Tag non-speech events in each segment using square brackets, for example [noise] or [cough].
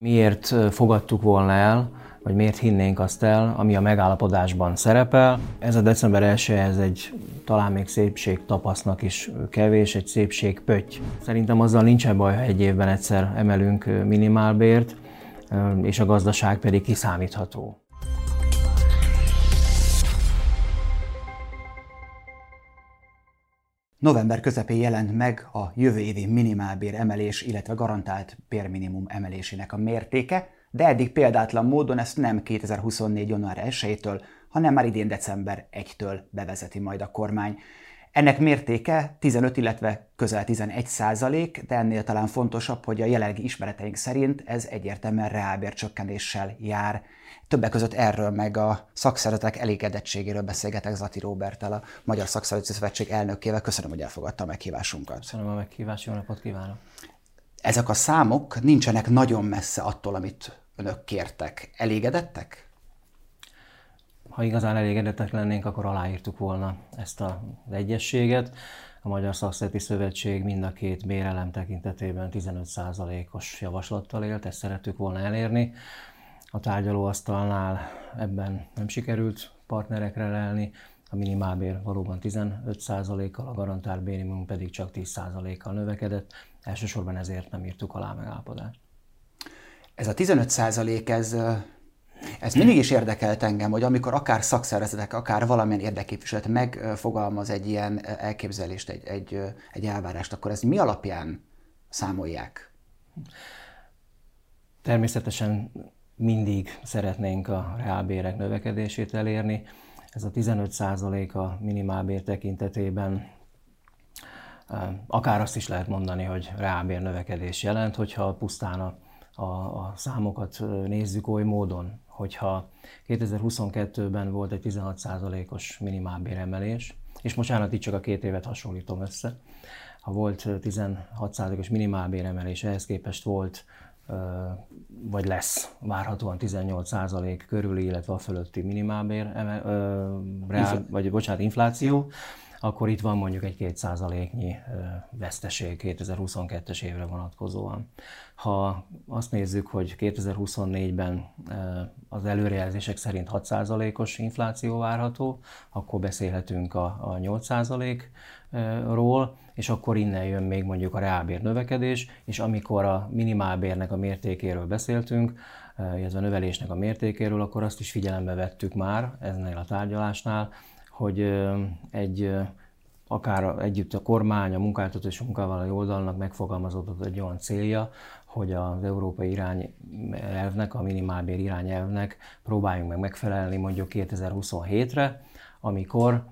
Miért fogadtuk volna el, vagy miért hinnénk azt el, ami a megállapodásban szerepel. Ez a december 1 ez egy talán még szépség tapasznak is kevés, egy szépség pötty. Szerintem azzal nincsen baj, ha egy évben egyszer emelünk minimálbért, és a gazdaság pedig kiszámítható. November közepén jelent meg a jövő évi minimálbér emelés, illetve garantált bérminimum emelésének a mértéke, de eddig példátlan módon ezt nem 2024. január 1-től, hanem már idén december 1-től bevezeti majd a kormány. Ennek mértéke 15, illetve közel 11 százalék, de ennél talán fontosabb, hogy a jelenlegi ismereteink szerint ez egyértelműen reálbércsökkenéssel jár. Többek között erről meg a szakszervezetek elégedettségéről beszélgetek Zati Robertel, a Magyar Szakszervezeti Szövetség elnökével. Köszönöm, hogy elfogadta a meghívásunkat. Köszönöm a meghívást, jó napot kívánok! Ezek a számok nincsenek nagyon messze attól, amit önök kértek. Elégedettek? Ha igazán elégedettek lennénk, akkor aláírtuk volna ezt az egyességet. A Magyar Szakszereti Szövetség mind a két bérelem tekintetében 15%-os javaslattal élt, ezt szerettük volna elérni. A tárgyalóasztalnál ebben nem sikerült partnerekre lelni, a minimálbér valóban 15%-kal, a garantált bérimum pedig csak 10%-kal növekedett. Elsősorban ezért nem írtuk alá megállapodást. Ez a 15% ez ez mindig is érdekelt engem, hogy amikor akár szakszervezetek, akár valamilyen érdekképviselet megfogalmaz egy ilyen elképzelést, egy, egy, egy elvárást, akkor ez mi alapján számolják? Természetesen mindig szeretnénk a reálbérek növekedését elérni. Ez a 15% a minimálbér tekintetében akár azt is lehet mondani, hogy reálbér növekedés jelent, hogyha pusztán a, a, a számokat nézzük oly módon, hogyha 2022-ben volt egy 16%-os minimálbéremelés, és bocsánat, itt csak a két évet hasonlítom össze, ha volt 16%-os minimálbéremelés, ehhez képest volt vagy lesz várhatóan 18% körüli, illetve a fölötti minimálbér, reál, vagy bocsánat, infláció, akkor itt van mondjuk egy 2%-nyi veszteség 2022-es évre vonatkozóan. Ha azt nézzük, hogy 2024-ben az előrejelzések szerint 6%-os infláció várható, akkor beszélhetünk a, a 8%-ról, és akkor innen jön még mondjuk a reálbér növekedés, és amikor a minimálbérnek a mértékéről beszéltünk, illetve a növelésnek a mértékéről, akkor azt is figyelembe vettük már ennél a tárgyalásnál, hogy egy akár együtt a kormány, a munkáltató és a munkavállalói oldalnak megfogalmazódott egy olyan célja, hogy az európai irányelvnek, a minimálbér irányelvnek próbáljunk meg megfelelni mondjuk 2027-re, amikor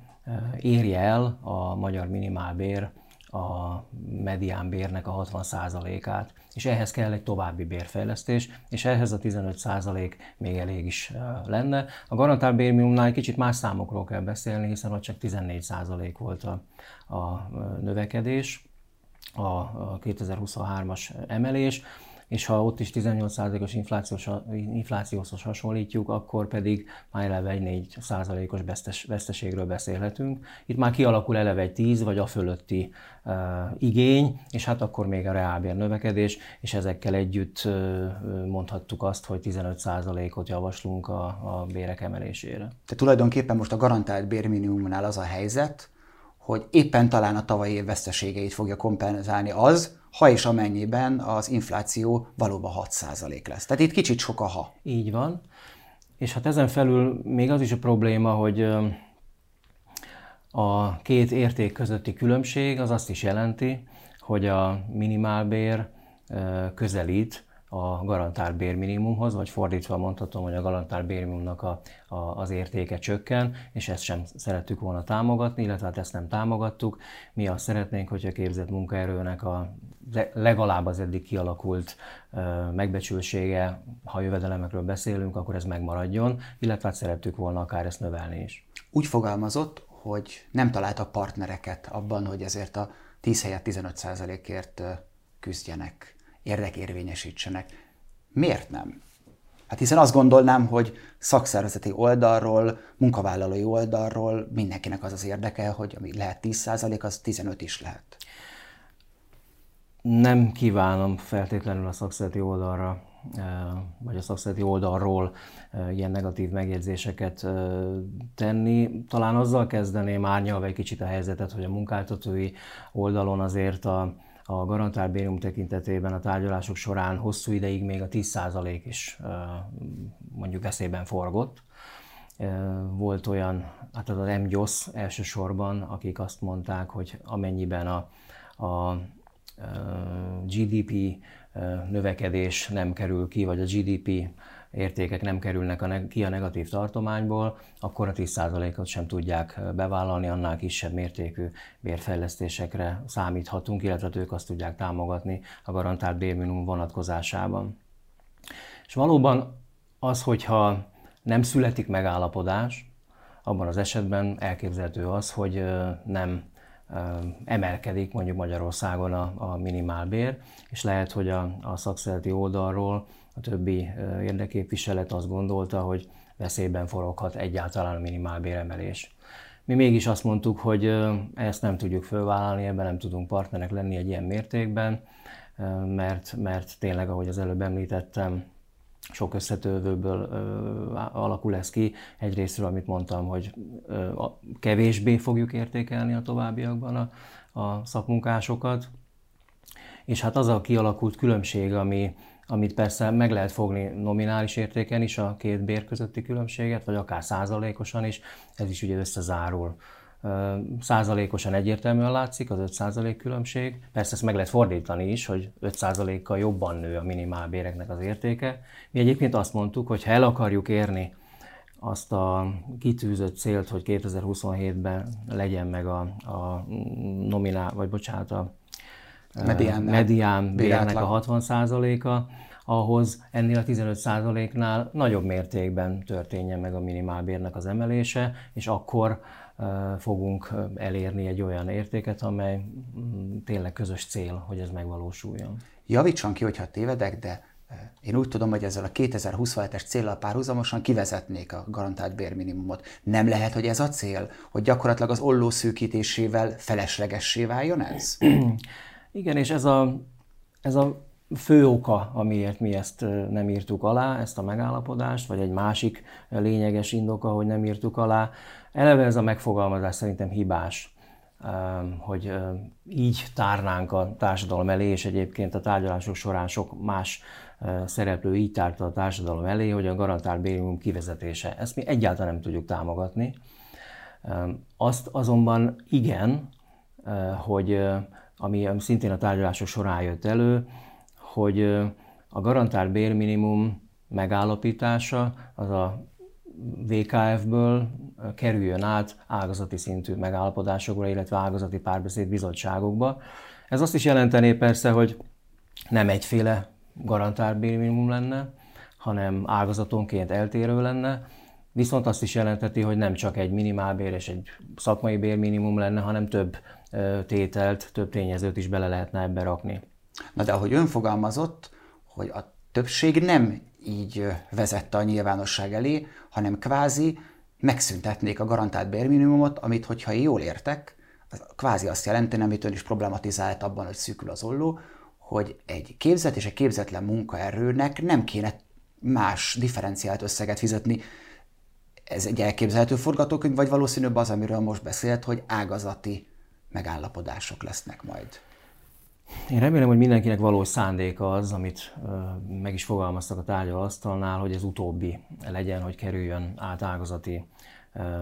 érje el a magyar minimálbér a mediánbérnek a 60%-át, és ehhez kell egy további bérfejlesztés, és ehhez a 15% még elég is lenne. A garantált bérminimumnál egy kicsit más számokról kell beszélni, hiszen ott csak 14% volt a, a növekedés, a 2023-as emelés, és ha ott is 18%-os inflációs, inflációhoz hasonlítjuk, akkor pedig már eleve egy 4%-os vesztes, veszteségről beszélhetünk. Itt már kialakul eleve egy 10 vagy a fölötti uh, igény, és hát akkor még a reálbér növekedés, és ezekkel együtt uh, mondhattuk azt, hogy 15%-ot javaslunk a, a bérek emelésére. Tehát tulajdonképpen most a garantált bérminimumnál az a helyzet, hogy éppen talán a tavalyi év veszteségeit fogja kompenzálni az, ha és amennyiben az infláció valóban 6% lesz. Tehát itt kicsit sok a ha. Így van. És hát ezen felül még az is a probléma, hogy a két érték közötti különbség az azt is jelenti, hogy a minimálbér közelít a garantált bérminimumhoz, vagy fordítva mondhatom, hogy a garantált bérminimumnak a, a, az értéke csökken, és ezt sem szerettük volna támogatni, illetve hát ezt nem támogattuk. Mi azt szeretnénk, hogy a képzett munkaerőnek a legalább az eddig kialakult megbecsültsége, ha jövedelemekről beszélünk, akkor ez megmaradjon, illetve hát szerettük volna akár ezt növelni is. Úgy fogalmazott, hogy nem találtak partnereket abban, hogy ezért a 10 helyett 15 ért küzdjenek érdekérvényesítsenek. Miért nem? Hát hiszen azt gondolnám, hogy szakszervezeti oldalról, munkavállalói oldalról mindenkinek az az érdeke, hogy ami lehet 10%, az 15 is lehet. Nem kívánom feltétlenül a szakszervezeti oldalra vagy a szakszereti oldalról ilyen negatív megjegyzéseket tenni. Talán azzal kezdeném árnyalva egy kicsit a helyzetet, hogy a munkáltatói oldalon azért a, a garantált bérum tekintetében a tárgyalások során hosszú ideig még a 10% is mondjuk veszélyben forgott. Volt olyan, hát az MGYOS elsősorban, akik azt mondták, hogy amennyiben a, a GDP növekedés nem kerül ki, vagy a GDP értékek nem kerülnek a, ki a negatív tartományból, akkor a 10%-ot sem tudják bevállalni, annál kisebb mértékű bérfejlesztésekre számíthatunk, illetve ők azt tudják támogatni a garantált bérminimum vonatkozásában. És valóban az, hogyha nem születik megállapodás, abban az esetben elképzelhető az, hogy nem emelkedik mondjuk Magyarországon a, a minimálbér, és lehet, hogy a, a szakszereti oldalról a többi érdeképviselet azt gondolta, hogy veszélyben foroghat egyáltalán a minimálbéremelés. Mi mégis azt mondtuk, hogy ezt nem tudjuk fölvállalni, ebben nem tudunk partnerek lenni egy ilyen mértékben, mert, mert tényleg, ahogy az előbb említettem, sok összetövőből alakul ez ki. Egyrésztről, amit mondtam, hogy kevésbé fogjuk értékelni a továbbiakban a, a szakmunkásokat, és hát az a kialakult különbség, ami, amit persze meg lehet fogni nominális értéken is, a két bér közötti különbséget, vagy akár százalékosan is, ez is ugye összezárul. Százalékosan egyértelműen látszik az 5 százalék különbség. Persze ezt meg lehet fordítani is, hogy 5 százalékkal jobban nő a minimálbéreknek az értéke. Mi egyébként azt mondtuk, hogy ha el akarjuk érni azt a kitűzött célt, hogy 2027-ben legyen meg a, a nominál, vagy bocsánat, a medián, medián bérnek a 60 százaléka, ahhoz ennél a 15 százaléknál nagyobb mértékben történjen meg a minimálbérnek az emelése, és akkor fogunk elérni egy olyan értéket, amely mm, tényleg közös cél, hogy ez megvalósuljon. Javítson ki, hogyha tévedek, de én úgy tudom, hogy ezzel a 2027-es célral párhuzamosan kivezetnék a garantált bérminimumot. Nem lehet, hogy ez a cél, hogy gyakorlatilag az olló szűkítésével feleslegessé váljon ez? [clears throat] Igen, és ez a, ez a fő oka, amiért mi ezt nem írtuk alá, ezt a megállapodást, vagy egy másik lényeges indoka, hogy nem írtuk alá. Eleve ez a megfogalmazás szerintem hibás, hogy így tárnánk a társadalom elé, és egyébként a tárgyalások során sok más szereplő így tárta a társadalom elé, hogy a garantált bérimum kivezetése. Ezt mi egyáltalán nem tudjuk támogatni. Azt azonban igen, hogy ami szintén a tárgyalások során jött elő, hogy a garantált bérminimum megállapítása az a VKF-ből kerüljön át ágazati szintű megállapodásokra, illetve ágazati párbeszéd bizottságokba. Ez azt is jelentené persze, hogy nem egyféle garantált bérminimum lenne, hanem ágazatonként eltérő lenne, viszont azt is jelenteti, hogy nem csak egy minimálbér és egy szakmai bérminimum lenne, hanem több tételt, több tényezőt is bele lehetne ebbe rakni. Na de ahogy ön fogalmazott, hogy a többség nem így vezette a nyilvánosság elé, hanem kvázi megszüntetnék a garantált bérminimumot, amit, hogyha jól értek, az kvázi azt jelenteni, amit ön is problematizált abban, hogy szűkül az olló, hogy egy képzett és egy képzetlen munkaerőnek nem kéne más differenciált összeget fizetni. Ez egy elképzelhető forgatókönyv, vagy valószínűbb az, amiről most beszélt, hogy ágazati megállapodások lesznek majd? Én remélem, hogy mindenkinek valós szándéka az, amit meg is fogalmaztak a tárgyalasztalnál, hogy ez utóbbi legyen, hogy kerüljön át ágazati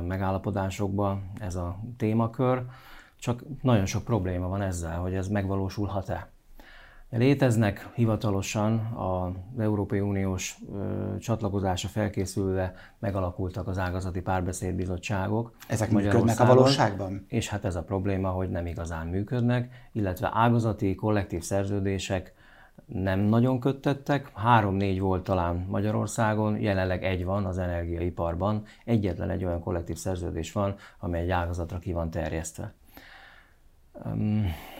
megállapodásokba ez a témakör. Csak nagyon sok probléma van ezzel, hogy ez megvalósulhat-e. Léteznek hivatalosan az Európai Uniós csatlakozása felkészülve megalakultak az ágazati párbeszédbizottságok. Ezek működnek a valóságban? És hát ez a probléma, hogy nem igazán működnek, illetve ágazati kollektív szerződések nem nagyon köttettek. Három-négy volt talán Magyarországon, jelenleg egy van az energiaiparban. Egyetlen egy olyan kollektív szerződés van, amely egy ágazatra ki van terjesztve.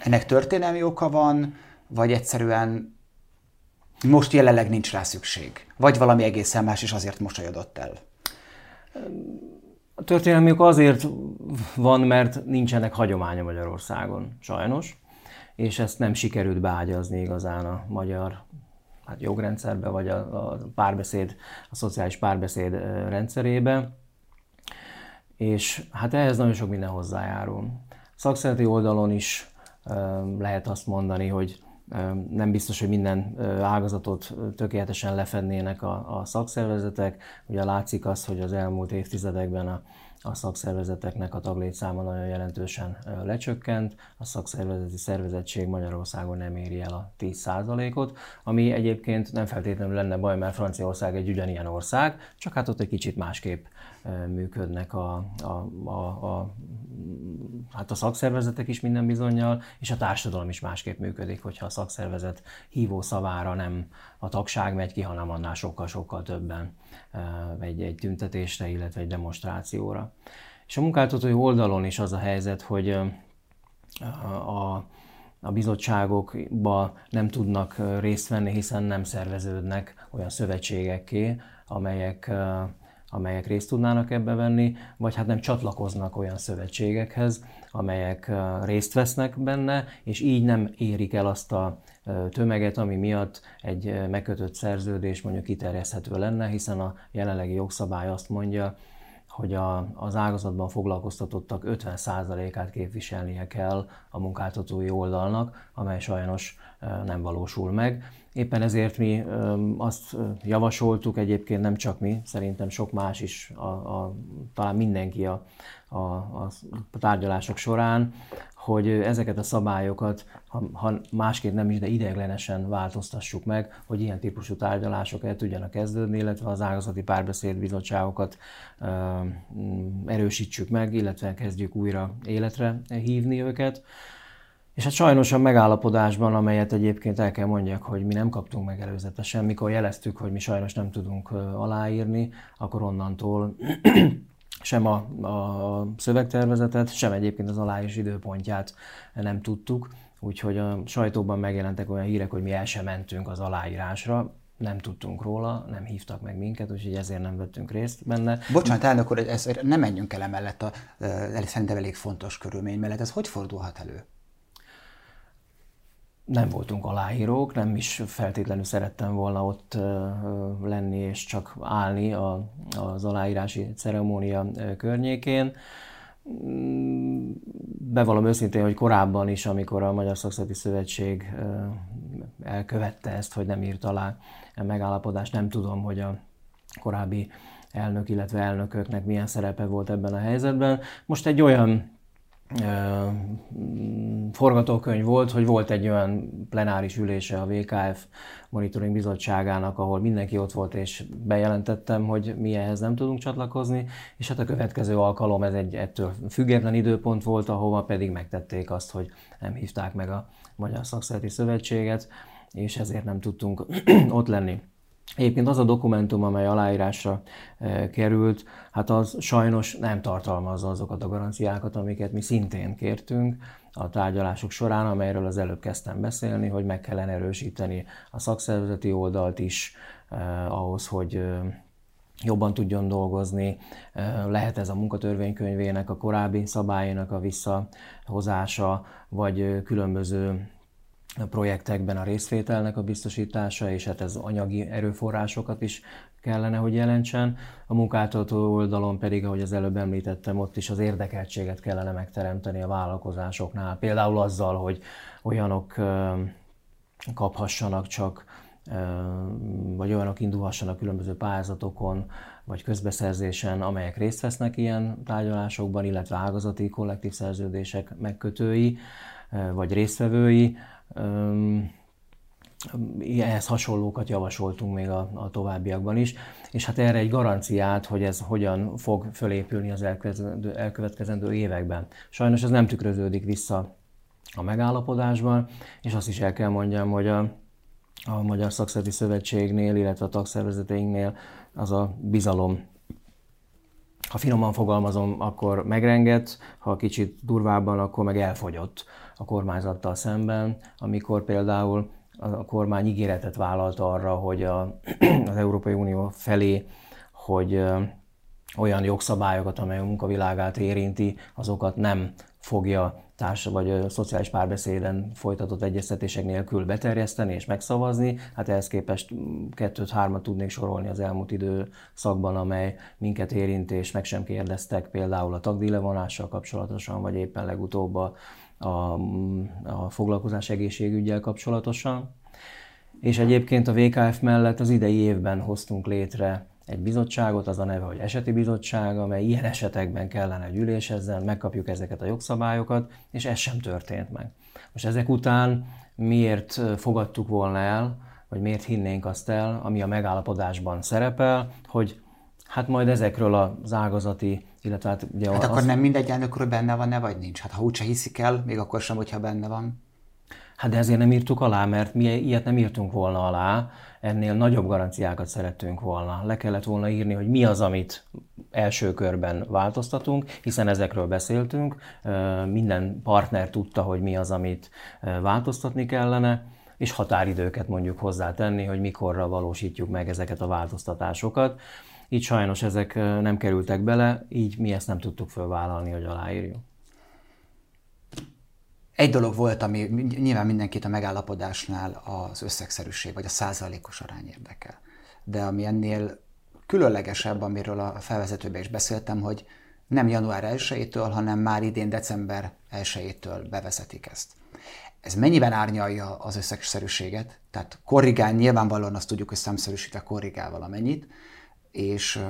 Ennek történelmi oka van, vagy egyszerűen most jelenleg nincs rá szükség? Vagy valami egészen más, és azért mosolyodott el? A történelmük azért van, mert nincsenek hagyománya Magyarországon, sajnos, és ezt nem sikerült beágyazni igazán a magyar hát jogrendszerbe, vagy a, a párbeszéd, a szociális párbeszéd rendszerébe. És hát ehhez nagyon sok minden hozzájárul. Szakszereti oldalon is lehet azt mondani, hogy nem biztos, hogy minden ágazatot tökéletesen lefednének a, a szakszervezetek. Ugye látszik az, hogy az elmúlt évtizedekben a a szakszervezeteknek a taglétszáma nagyon jelentősen lecsökkent, a szakszervezeti szervezettség Magyarországon nem éri el a 10%-ot, ami egyébként nem feltétlenül lenne baj, mert Franciaország egy ugyanilyen ország, csak hát ott egy kicsit másképp működnek a, a, a, a, hát a szakszervezetek is minden bizonyal, és a társadalom is másképp működik, hogyha a szakszervezet hívó szavára nem a tagság megy ki, hanem annál sokkal-sokkal többen egy, egy tüntetésre, illetve egy demonstrációra. És a munkáltatói oldalon is az a helyzet, hogy a, a bizottságokba nem tudnak részt venni, hiszen nem szerveződnek olyan szövetségekké, amelyek amelyek részt tudnának ebbe venni, vagy hát nem csatlakoznak olyan szövetségekhez, amelyek részt vesznek benne, és így nem érik el azt a tömeget, ami miatt egy megkötött szerződés mondjuk kiterjeszthető lenne, hiszen a jelenlegi jogszabály azt mondja, hogy a, az ágazatban foglalkoztatottak 50%-át képviselnie kell a munkáltatói oldalnak, amely sajnos nem valósul meg. Éppen ezért mi azt javasoltuk, egyébként nem csak mi, szerintem sok más is, a, a, talán mindenki a, a, a tárgyalások során, hogy ezeket a szabályokat, ha, ha másként nem is, de ideiglenesen változtassuk meg, hogy ilyen típusú tárgyalások el tudjanak kezdődni, illetve az ágazati párbeszédbizottságokat ö, erősítsük meg, illetve kezdjük újra életre hívni őket. És hát sajnos a megállapodásban, amelyet egyébként el kell mondjak, hogy mi nem kaptunk meg előzetesen, mikor jeleztük, hogy mi sajnos nem tudunk aláírni, akkor onnantól [clears throat] sem a, a szövegtervezetet, sem egyébként az aláírás időpontját nem tudtuk, úgyhogy a sajtóban megjelentek olyan hírek, hogy mi el sem mentünk az aláírásra, nem tudtunk róla, nem hívtak meg minket, úgyhogy ezért nem vettünk részt benne. Bocsánat, elnök úr, ez, nem menjünk el emellett a, a szerintem elég fontos körülmény mellett. Ez hogy fordulhat elő? Nem voltunk aláírók, nem is feltétlenül szerettem volna ott lenni és csak állni a, az aláírási ceremónia környékén. Mm, bevallom őszintén, hogy korábban is, amikor a Magyar Szakszati Szövetség elkövette ezt, hogy nem írt alá megállapodást, nem tudom, hogy a korábbi elnök, illetve elnököknek milyen szerepe volt ebben a helyzetben. Most egy olyan forgatókönyv volt, hogy volt egy olyan plenáris ülése a VKF Monitoring Bizottságának, ahol mindenki ott volt, és bejelentettem, hogy mi ehhez nem tudunk csatlakozni, és hát a következő alkalom ez egy ettől független időpont volt, ahova pedig megtették azt, hogy nem hívták meg a Magyar Szakszereti Szövetséget, és ezért nem tudtunk [clears throat] ott lenni. Egyébként az a dokumentum, amely aláírásra e, került, hát az sajnos nem tartalmazza azokat a garanciákat, amiket mi szintén kértünk a tárgyalások során, amelyről az előbb kezdtem beszélni, hogy meg kellene erősíteni a szakszervezeti oldalt is eh, ahhoz, hogy eh, jobban tudjon dolgozni. Lehet ez a munkatörvénykönyvének, a korábbi szabályának a visszahozása, vagy különböző projektekben a részvételnek a biztosítása, és hát ez anyagi erőforrásokat is kellene, hogy jelentsen. A munkáltató oldalon pedig, ahogy az előbb említettem, ott is az érdekeltséget kellene megteremteni a vállalkozásoknál. Például azzal, hogy olyanok kaphassanak csak, vagy olyanok indulhassanak különböző pályázatokon, vagy közbeszerzésen, amelyek részt vesznek ilyen tárgyalásokban, illetve ágazati kollektív szerződések megkötői, vagy résztvevői, ehhez hasonlókat javasoltunk még a, a továbbiakban is, és hát erre egy garanciát, hogy ez hogyan fog fölépülni az elkövetkezendő, elkövetkezendő években. Sajnos ez nem tükröződik vissza a megállapodásban, és azt is el kell mondjam, hogy a, a Magyar Szakszereti Szövetségnél, illetve a tagszervezeteinknél az a bizalom ha finoman fogalmazom, akkor megrengett, ha kicsit durvábban, akkor meg elfogyott a kormányzattal szemben, amikor például a kormány ígéretet vállalt arra, hogy a, [clears throat] az Európai Unió felé, hogy olyan jogszabályokat, amely a munkavilágát érinti, azokat nem fogja társ vagy szociális párbeszéden folytatott egyeztetések nélkül beterjeszteni és megszavazni. Hát ehhez képest kettőt-hármat tudnék sorolni az elmúlt időszakban, amely minket érint és meg sem kérdeztek, például a tagdíjlevonással kapcsolatosan, vagy éppen legutóbb a, a, a foglalkozás egészségügyel kapcsolatosan. És egyébként a VKF mellett az idei évben hoztunk létre egy bizottságot, az a neve, hogy eseti bizottság, amely ilyen esetekben kellene gyűlésezzen, megkapjuk ezeket a jogszabályokat, és ez sem történt meg. Most ezek után miért fogadtuk volna el, vagy miért hinnénk azt el, ami a megállapodásban szerepel, hogy hát majd ezekről az ágazati, illetve hát ugye... Hát az... akkor nem mindegy elnökről benne van-e, vagy nincs? Hát ha úgyse hiszik el, még akkor sem, hogyha benne van. Hát de ezért nem írtuk alá, mert mi ilyet nem írtunk volna alá, ennél nagyobb garanciákat szerettünk volna. Le kellett volna írni, hogy mi az, amit első körben változtatunk, hiszen ezekről beszéltünk, minden partner tudta, hogy mi az, amit változtatni kellene, és határidőket mondjuk hozzátenni, hogy mikorra valósítjuk meg ezeket a változtatásokat. Így sajnos ezek nem kerültek bele, így mi ezt nem tudtuk fölvállalni, hogy aláírjuk. Egy dolog volt, ami nyilván mindenkit a megállapodásnál az összegszerűség, vagy a százalékos arány érdekel. De ami ennél különlegesebb, amiről a felvezetőben is beszéltem, hogy nem január 1-től, hanem már idén december 1-től bevezetik ezt. Ez mennyiben árnyalja az összegszerűséget? Tehát korrigál, nyilvánvalóan azt tudjuk, hogy számszerűsítve korrigál valamennyit, és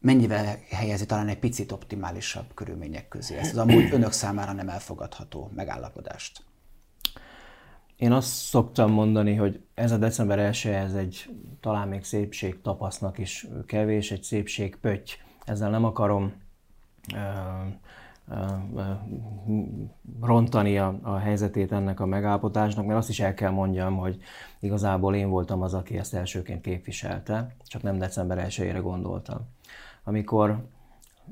mennyivel helyezi talán egy picit optimálisabb körülmények közé ezt az amúgy önök számára nem elfogadható megállapodást? Én azt szoktam mondani, hogy ez a december 1 ez egy talán még szépség tapasznak is kevés, egy szépség pötty. Ezzel nem akarom ö, ö, ö, rontani a, a helyzetét ennek a megállapodásnak, mert azt is el kell mondjam, hogy igazából én voltam az, aki ezt elsőként képviselte, csak nem december 1-ére gondoltam amikor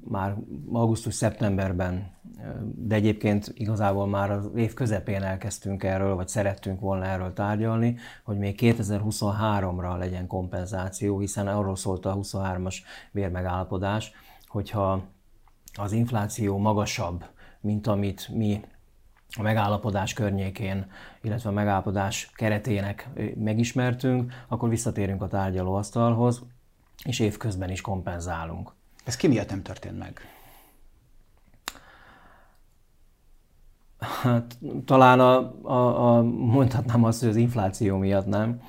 már augusztus-szeptemberben, de egyébként igazából már az év közepén elkezdtünk erről, vagy szerettünk volna erről tárgyalni, hogy még 2023-ra legyen kompenzáció, hiszen arról szólt a 23-as bérmegállapodás, hogyha az infláció magasabb, mint amit mi a megállapodás környékén, illetve a megállapodás keretének megismertünk, akkor visszatérünk a tárgyalóasztalhoz, és évközben is kompenzálunk. Ez ki miatt nem történt meg? Hát, talán a, a, a, mondhatnám azt, hogy az infláció miatt nem,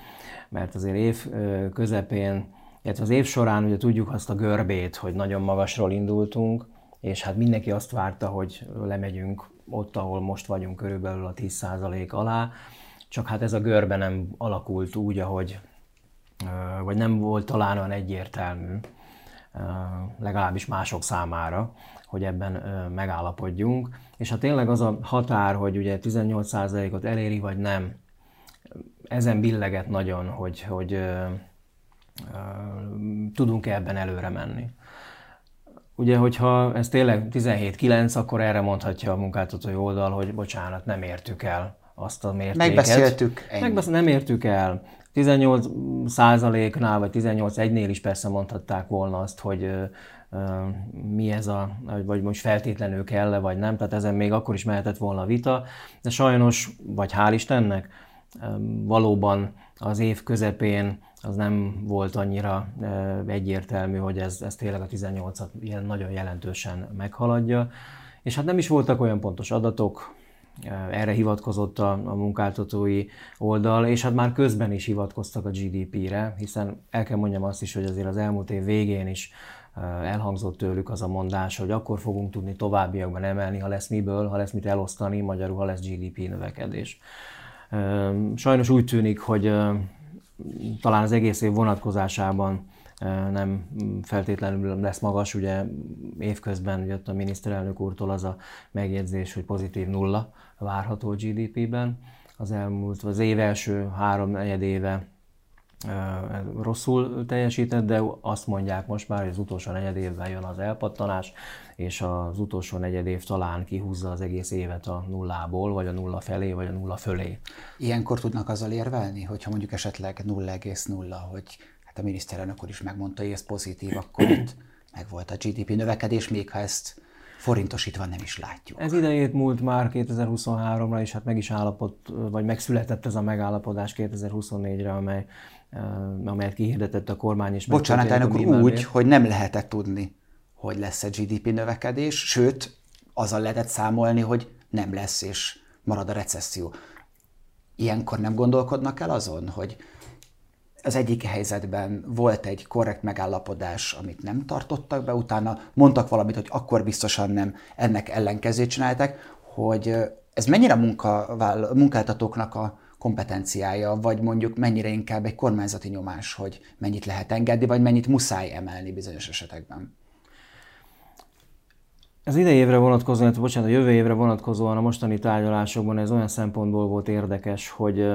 mert azért év közepén, illetve az év során ugye tudjuk azt a görbét, hogy nagyon magasról indultunk, és hát mindenki azt várta, hogy lemegyünk ott, ahol most vagyunk, körülbelül a 10% alá, csak hát ez a görbe nem alakult úgy, ahogy vagy nem volt talán olyan egyértelmű, legalábbis mások számára, hogy ebben megállapodjunk. És ha tényleg az a határ, hogy ugye 18%-ot eléri, vagy nem, ezen billeget nagyon, hogy, hogy tudunk-e ebben előre menni. Ugye, hogyha ez tényleg 17-9, akkor erre mondhatja a munkáltatói oldal, hogy bocsánat, nem értük el azt a mértéket. Megbeszéltük. Megbesz- nem értük el. 18 százaléknál, vagy 18 egynél is persze mondhatták volna azt, hogy mi ez a, vagy most feltétlenül kell -e, vagy nem, tehát ezen még akkor is mehetett volna a vita, de sajnos, vagy hál' Istennek, valóban az év közepén az nem volt annyira egyértelmű, hogy ez, ez tényleg a 18-at ilyen nagyon jelentősen meghaladja. És hát nem is voltak olyan pontos adatok, erre hivatkozott a, a munkáltatói oldal, és hát már közben is hivatkoztak a GDP-re, hiszen el kell mondjam azt is, hogy azért az elmúlt év végén is elhangzott tőlük az a mondás, hogy akkor fogunk tudni továbbiakban emelni, ha lesz miből, ha lesz mit elosztani, magyarul ha lesz GDP növekedés. Sajnos úgy tűnik, hogy talán az egész év vonatkozásában nem feltétlenül lesz magas, ugye évközben jött a miniszterelnök úrtól az a megjegyzés, hogy pozitív nulla várható GDP-ben. Az elmúlt, az év első három negyed éve rosszul teljesített, de azt mondják most már, hogy az utolsó negyed évben jön az elpattanás, és az utolsó negyed év talán kihúzza az egész évet a nullából, vagy a nulla felé, vagy a nulla fölé. Ilyenkor tudnak azzal érvelni, hogyha mondjuk esetleg 0,0, hogy hát a miniszterelnök úr is megmondta, hogy ez pozitív, akkor itt meg volt a GDP növekedés, még ha ezt forintosítva nem is látjuk. Ez idejét múlt már 2023-ra, és hát meg is állapot, vagy megszületett ez a megállapodás 2024-re, amely, amelyet kihirdetett a kormány is. Bocsánat, elnök úr, úgy, hogy nem lehetett tudni, hogy lesz egy GDP növekedés, sőt, azzal lehetett számolni, hogy nem lesz, és marad a recesszió. Ilyenkor nem gondolkodnak el azon, hogy az egyik helyzetben volt egy korrekt megállapodás, amit nem tartottak be, utána mondtak valamit, hogy akkor biztosan nem ennek ellenkezőt csináltak, hogy ez mennyire a munkáltatóknak a kompetenciája, vagy mondjuk mennyire inkább egy kormányzati nyomás, hogy mennyit lehet engedni, vagy mennyit muszáj emelni bizonyos esetekben? Az idei évre vonatkozóan, bocsánat, a jövő évre vonatkozóan a mostani tárgyalásokban ez olyan szempontból volt érdekes, hogy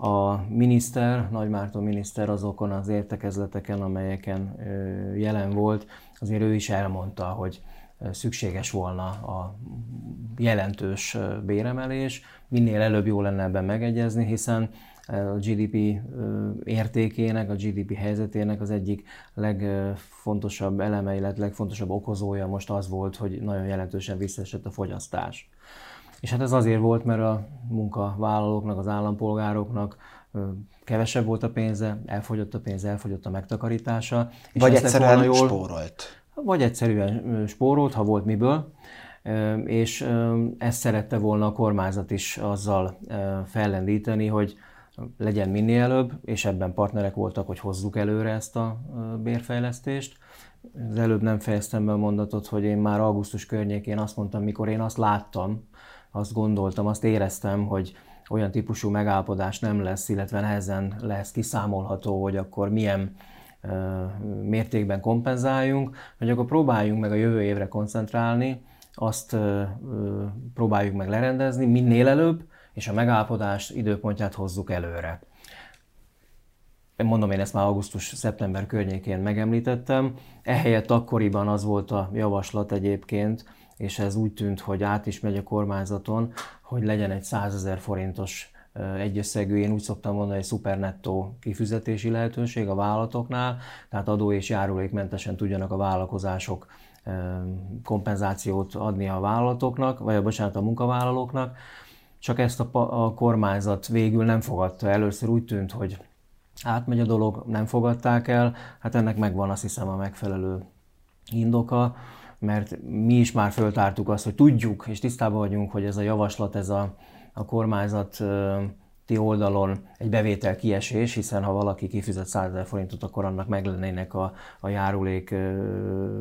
a miniszter, Nagy Márton miniszter azokon az értekezleteken, amelyeken jelen volt, azért ő is elmondta, hogy szükséges volna a jelentős béremelés, minél előbb jó lenne ebben megegyezni, hiszen a GDP értékének, a GDP helyzetének az egyik legfontosabb eleme, illetve legfontosabb okozója most az volt, hogy nagyon jelentősen visszaesett a fogyasztás. És hát ez azért volt, mert a munkavállalóknak, az állampolgároknak kevesebb volt a pénze, elfogyott a pénze, elfogyott a megtakarítása. És vagy egyszerűen jól, spórolt. Vagy egyszerűen spórolt, ha volt miből, és ezt szerette volna a kormányzat is azzal fellendíteni, hogy legyen minél előbb, és ebben partnerek voltak, hogy hozzuk előre ezt a bérfejlesztést. Az előbb nem fejeztem be a mondatot, hogy én már augusztus környékén azt mondtam, mikor én azt láttam, azt gondoltam, azt éreztem, hogy olyan típusú megállapodás nem lesz, illetve nehezen lesz kiszámolható, hogy akkor milyen mértékben kompenzáljunk, hogy akkor próbáljunk meg a jövő évre koncentrálni, azt próbáljuk meg lerendezni minél előbb, és a megállapodás időpontját hozzuk előre. Mondom, én ezt már augusztus-szeptember környékén megemlítettem. Ehelyett akkoriban az volt a javaslat egyébként, és ez úgy tűnt, hogy át is megy a kormányzaton, hogy legyen egy 100 ezer forintos egyösszegű, én úgy szoktam mondani, egy szupernettó kifizetési lehetőség a vállalatoknál, tehát adó és járulékmentesen tudjanak a vállalkozások kompenzációt adni a vállalatoknak, vagy a bocsánat, a munkavállalóknak. Csak ezt a, a kormányzat végül nem fogadta. Először úgy tűnt, hogy átmegy a dolog, nem fogadták el. Hát ennek megvan azt hiszem a megfelelő indoka mert mi is már föltártuk azt, hogy tudjuk és tisztában vagyunk, hogy ez a javaslat, ez a, a kormányzat ti oldalon egy bevétel kiesés, hiszen ha valaki kifizet 100 ezer forintot, akkor annak meg lennének a, a járulék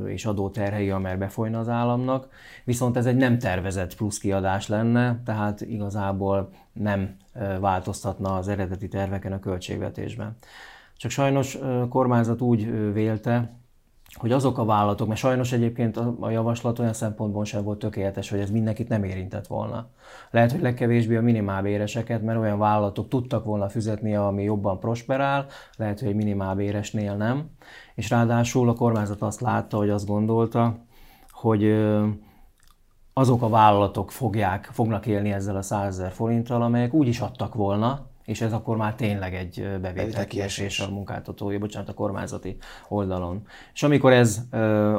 és adóterhei, amely befolyna az államnak. Viszont ez egy nem tervezett plusz kiadás lenne, tehát igazából nem változtatna az eredeti terveken a költségvetésben. Csak sajnos a kormányzat úgy vélte, hogy azok a vállalatok, mert sajnos egyébként a, javaslat olyan szempontból sem volt tökéletes, hogy ez mindenkit nem érintett volna. Lehet, hogy legkevésbé a minimálbéreseket, mert olyan vállalatok tudtak volna fizetni, ami jobban prosperál, lehet, hogy egy minimálbéresnél nem. És ráadásul a kormányzat azt látta, hogy azt gondolta, hogy azok a vállalatok fogják, fognak élni ezzel a 100 ezer forinttal, amelyek úgy is adtak volna, és ez akkor már tényleg egy bevételkiesés a munkáltatói, bocsánat, a kormányzati oldalon. És amikor ez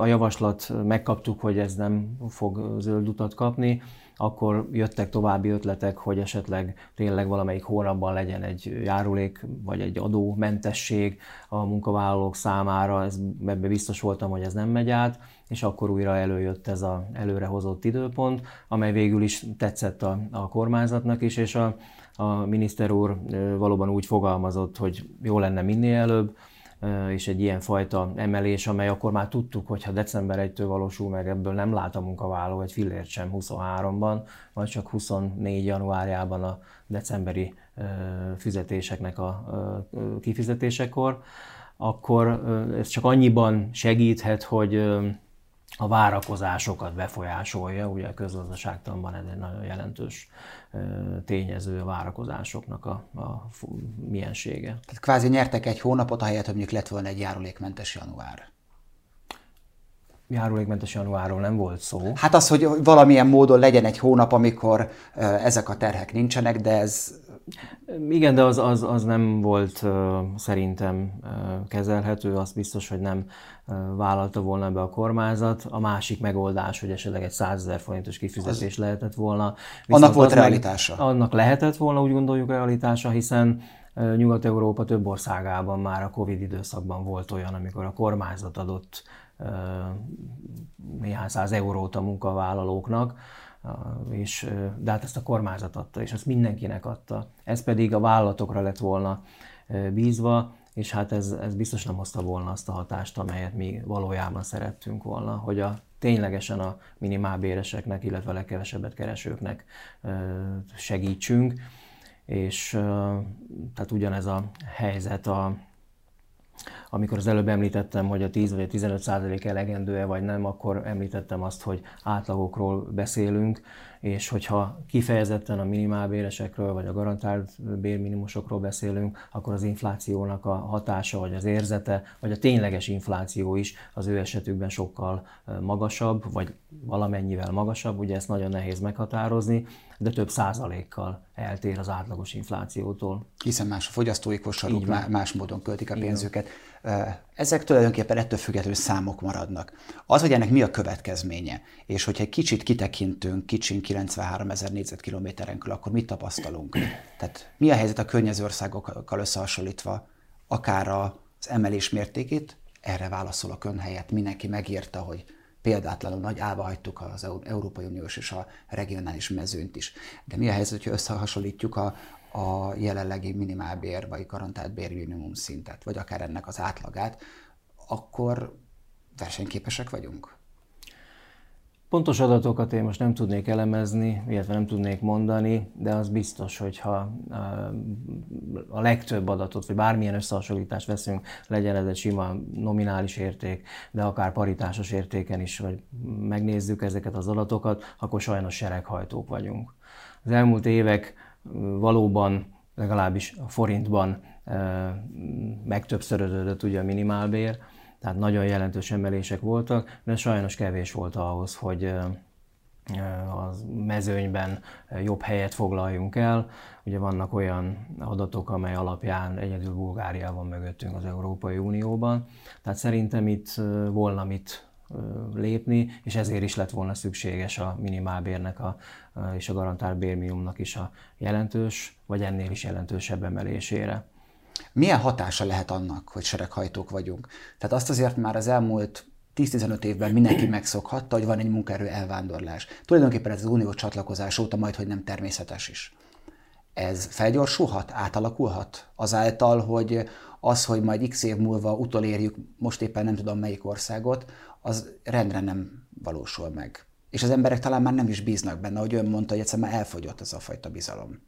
a javaslat megkaptuk, hogy ez nem fog zöld utat kapni, akkor jöttek további ötletek, hogy esetleg tényleg valamelyik hónapban legyen egy járulék vagy egy adómentesség a munkavállalók számára. Ez, ebbe biztos voltam, hogy ez nem megy át, és akkor újra előjött ez az előrehozott időpont, amely végül is tetszett a, a kormányzatnak is, és a, a miniszter úr valóban úgy fogalmazott, hogy jó lenne minél előbb, és egy ilyen fajta emelés, amely akkor már tudtuk, hogy ha december 1-től valósul meg, ebből nem lát a munkavállaló egy fillért sem 23-ban, vagy csak 24 januárjában a decemberi fizetéseknek a kifizetésekor, akkor ez csak annyiban segíthet, hogy a várakozásokat befolyásolja, ugye a közgazdaságtanban ez egy nagyon jelentős tényező a várakozásoknak a, a miensége. Tehát kvázi nyertek egy hónapot, ahelyett, hogy mondjuk lett volna egy járulékmentes január. Járulékmentes januárról nem volt szó. Hát az, hogy valamilyen módon legyen egy hónap, amikor ezek a terhek nincsenek, de ez... Igen, de az, az, az nem volt szerintem kezelhető, az biztos, hogy nem vállalta volna be a kormányzat. A másik megoldás, hogy esetleg egy 100 ezer forintos kifizetés az... lehetett volna. Viszont annak volt realitása? Meg, annak lehetett volna, úgy gondoljuk realitása, hiszen Nyugat-Európa több országában már a Covid időszakban volt olyan, amikor a kormányzat adott néhány száz eurót a munkavállalóknak, és, de hát ezt a kormányzat adta, és ezt mindenkinek adta. Ez pedig a vállalatokra lett volna bízva, és hát ez, ez biztos nem hozta volna azt a hatást, amelyet mi valójában szerettünk volna, hogy a ténylegesen a minimálbéreseknek, illetve a legkevesebbet keresőknek segítsünk, és tehát ugyanez a helyzet a amikor az előbb említettem, hogy a 10 vagy a 15 százalék elegendő-e vagy nem, akkor említettem azt, hogy átlagokról beszélünk, és hogyha kifejezetten a minimálbéresekről vagy a garantált bérminimumosokról beszélünk, akkor az inflációnak a hatása, vagy az érzete, vagy a tényleges infláció is az ő esetükben sokkal magasabb, vagy valamennyivel magasabb, ugye ezt nagyon nehéz meghatározni, de több százalékkal eltér az átlagos inflációtól. Hiszen más a fogyasztói kosaruk, más módon költik a pénzüket. Ezek tulajdonképpen ettől függetlenül számok maradnak. Az, hogy ennek mi a következménye, és hogyha egy kicsit kitekintünk, kicsin 93 ezer négyzetkilométerenkül, akkor mit tapasztalunk? Tehát mi a helyzet a környező országokkal összehasonlítva, akár az emelés mértékét, erre válaszol a kön helyett. Mindenki megírta, hogy példátlanul nagy állva hagytuk az Európai Uniós és a regionális mezőnt is. De mi a helyzet, hogyha összehasonlítjuk a, a jelenlegi minimálbér vagy garantált bérminimum szintet, vagy akár ennek az átlagát, akkor versenyképesek vagyunk? Pontos adatokat én most nem tudnék elemezni, illetve nem tudnék mondani, de az biztos, hogyha a legtöbb adatot, vagy bármilyen összehasonlítást veszünk, legyen ez egy sima nominális érték, de akár paritásos értéken is, vagy megnézzük ezeket az adatokat, akkor sajnos sereghajtók vagyunk. Az elmúlt évek valóban legalábbis a forintban megtöbbszöröződött ugye a minimálbér, tehát nagyon jelentős emelések voltak, de sajnos kevés volt ahhoz, hogy a mezőnyben jobb helyet foglaljunk el. Ugye vannak olyan adatok, amely alapján egyedül Bulgária van mögöttünk az Európai Unióban. Tehát szerintem itt volna mit lépni, és ezért is lett volna szükséges a minimálbérnek a, és a garantált bérminimumnak is a jelentős, vagy ennél is jelentősebb emelésére. Milyen hatása lehet annak, hogy sereghajtók vagyunk? Tehát azt azért már az elmúlt 10-15 évben mindenki [clears throat] megszokhatta, hogy van egy munkaerő elvándorlás. Tulajdonképpen ez az unió csatlakozás óta majd, hogy nem természetes is. Ez felgyorsulhat, átalakulhat azáltal, hogy az, hogy majd x év múlva utolérjük most éppen nem tudom melyik országot, az rendre nem valósul meg. És az emberek talán már nem is bíznak benne, hogy ön mondta, hogy egyszerűen már elfogyott ez a fajta bizalom.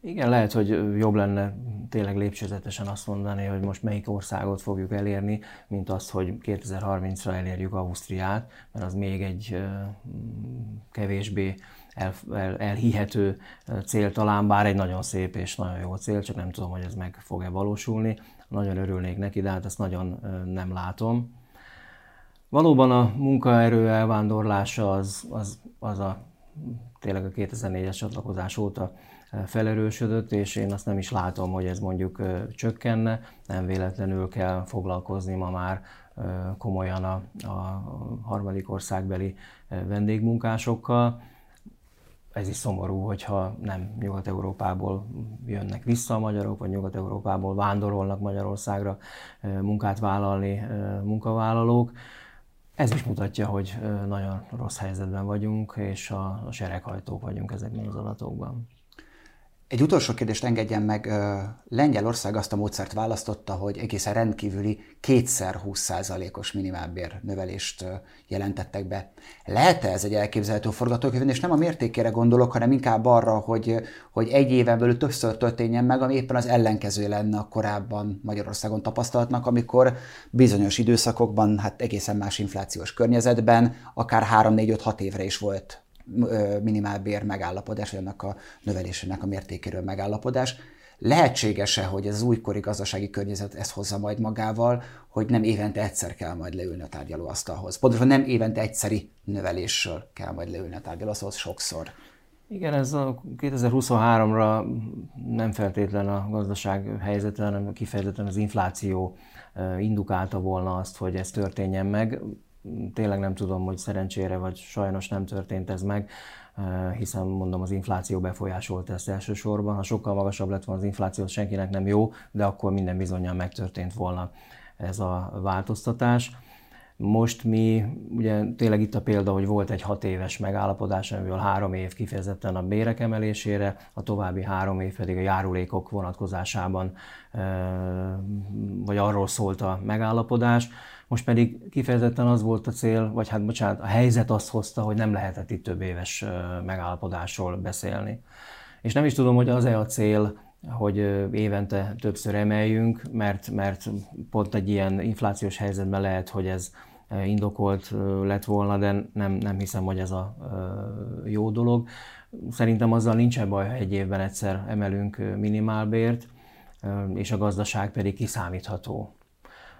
Igen, lehet, hogy jobb lenne tényleg lépcsőzetesen azt mondani, hogy most melyik országot fogjuk elérni, mint az, hogy 2030-ra elérjük Ausztriát, mert az még egy kevésbé el, el, elhihető cél talán, bár egy nagyon szép és nagyon jó cél, csak nem tudom, hogy ez meg fog-e valósulni. Nagyon örülnék neki, de hát ezt nagyon nem látom. Valóban a munkaerő elvándorlása az, az, az a tényleg a 2004-es csatlakozás óta felerősödött, és én azt nem is látom, hogy ez mondjuk csökkenne, nem véletlenül kell foglalkozni ma már komolyan a, a harmadik országbeli vendégmunkásokkal. Ez is szomorú, hogyha nem Nyugat-Európából jönnek vissza a magyarok, vagy Nyugat-Európából vándorolnak Magyarországra munkát vállalni munkavállalók. Ez is mutatja, hogy nagyon rossz helyzetben vagyunk, és a, a sereghajtók vagyunk ezekben az adatokban. Egy utolsó kérdést engedjen meg. Lengyelország azt a módszert választotta, hogy egészen rendkívüli kétszer 20%-os minimálbér növelést jelentettek be. Lehet-e ez egy elképzelhető forgatókönyv, és nem a mértékére gondolok, hanem inkább arra, hogy, hogy egy éven belül többször történjen meg, ami éppen az ellenkező lenne a korábban Magyarországon tapasztalatnak, amikor bizonyos időszakokban, hát egészen más inflációs környezetben, akár 3-4-5-6 évre is volt minimálbér megállapodás, vagy annak a növelésének a mértékéről megállapodás. Lehetséges-e, hogy ez az újkori gazdasági környezet ezt hozza majd magával, hogy nem évente egyszer kell majd leülni a tárgyalóasztalhoz? Pontosan nem évente egyszeri növelésről kell majd leülni a tárgyalóasztalhoz sokszor. Igen, ez a 2023-ra nem feltétlen a gazdaság helyzete, hanem kifejezetten az infláció indukálta volna azt, hogy ez történjen meg. Tényleg nem tudom, hogy szerencsére vagy sajnos nem történt ez meg, hiszen mondom, az infláció befolyásolt ezt elsősorban. Ha sokkal magasabb lett volna az infláció, senkinek nem jó, de akkor minden bizonyal megtörtént volna ez a változtatás. Most mi, ugye tényleg itt a példa, hogy volt egy hat éves megállapodás, amiből három év kifejezetten a bérek emelésére, a további három év pedig a járulékok vonatkozásában, vagy arról szólt a megállapodás. Most pedig kifejezetten az volt a cél, vagy hát bocsánat, a helyzet azt hozta, hogy nem lehetett itt több éves megállapodásról beszélni. És nem is tudom, hogy az-e a cél, hogy évente többször emeljünk, mert, mert pont egy ilyen inflációs helyzetben lehet, hogy ez indokolt lett volna, de nem, nem hiszem, hogy ez a jó dolog. Szerintem azzal nincs baj, ha egy évben egyszer emelünk minimálbért, és a gazdaság pedig kiszámítható.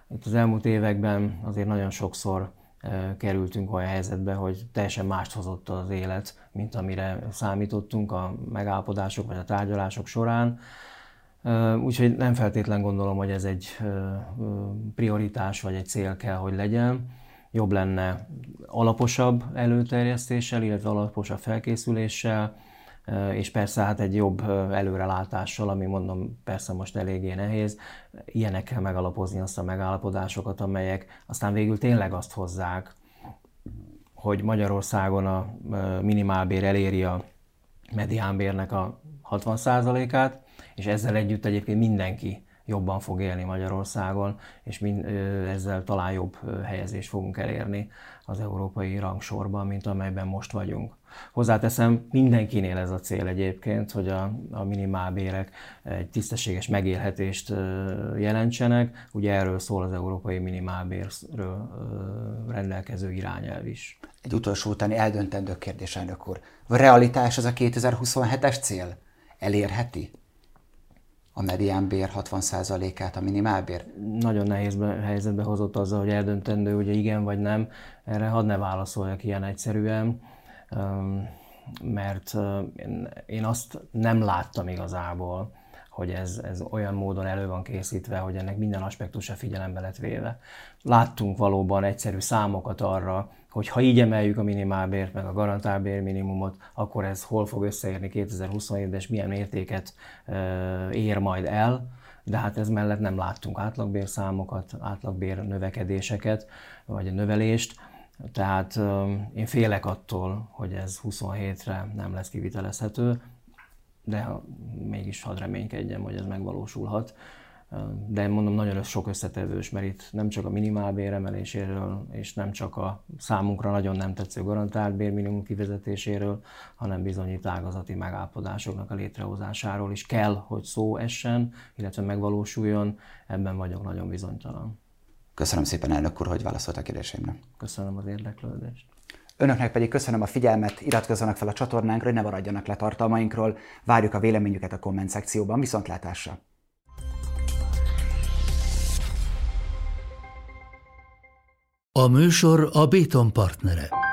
Itt az elmúlt években azért nagyon sokszor kerültünk olyan helyzetbe, hogy teljesen mást hozott az élet, mint amire számítottunk a megállapodások vagy a tárgyalások során. Úgyhogy nem feltétlen gondolom, hogy ez egy prioritás vagy egy cél kell, hogy legyen. Jobb lenne alaposabb előterjesztéssel, illetve alaposabb felkészüléssel, és persze hát egy jobb előrelátással, ami mondom persze most eléggé nehéz, ilyenekkel megalapozni azt a megállapodásokat, amelyek aztán végül tényleg azt hozzák, hogy Magyarországon a minimálbér eléri a mediánbérnek a 60%-át, és ezzel együtt egyébként mindenki jobban fog élni Magyarországon, és mind, ezzel talán jobb helyezést fogunk elérni az európai rangsorban, mint amelyben most vagyunk. Hozzáteszem, mindenkinél ez a cél egyébként, hogy a, a minimálbérek egy tisztességes megélhetést jelentsenek. Ugye erről szól az európai minimálbérről rendelkező irányelv is. Egy utolsó utáni eldöntendő kérdés, elnök úr. A realitás az a 2027-es cél? Elérheti? a mediánbér 60%-át a minimálbér? Nagyon nehéz helyzetbe hozott azzal, hogy eldöntendő, hogy igen vagy nem. Erre hadd ne válaszoljak ilyen egyszerűen, mert én azt nem láttam igazából, hogy ez, ez olyan módon elő van készítve, hogy ennek minden aspektusa figyelembe lett véve. Láttunk valóban egyszerű számokat arra, hogy ha így emeljük a minimálbért, meg a garantálbér minimumot, akkor ez hol fog összeérni 2027-ben, és milyen értéket ér majd el, de hát ez mellett nem láttunk átlagbérszámokat, átlagbér növekedéseket, vagy növelést, tehát én félek attól, hogy ez 27-re nem lesz kivitelezhető, de mégis hadd reménykedjem, hogy ez megvalósulhat de mondom, nagyon sok összetevős, mert itt nem csak a minimálbér emeléséről, és nem csak a számunkra nagyon nem tetsző garantált bérminimum kivezetéséről, hanem bizony ágazati megállapodásoknak a létrehozásáról is kell, hogy szó essen, illetve megvalósuljon, ebben vagyok nagyon bizonytalan. Köszönöm szépen, elnök úr, hogy válaszolt a kérdéseimre. Köszönöm az érdeklődést. Önöknek pedig köszönöm a figyelmet, iratkozzanak fel a csatornánkra, hogy ne maradjanak le tartalmainkról. Várjuk a véleményüket a komment szekcióban. Viszontlátásra! A műsor a Béton partnere.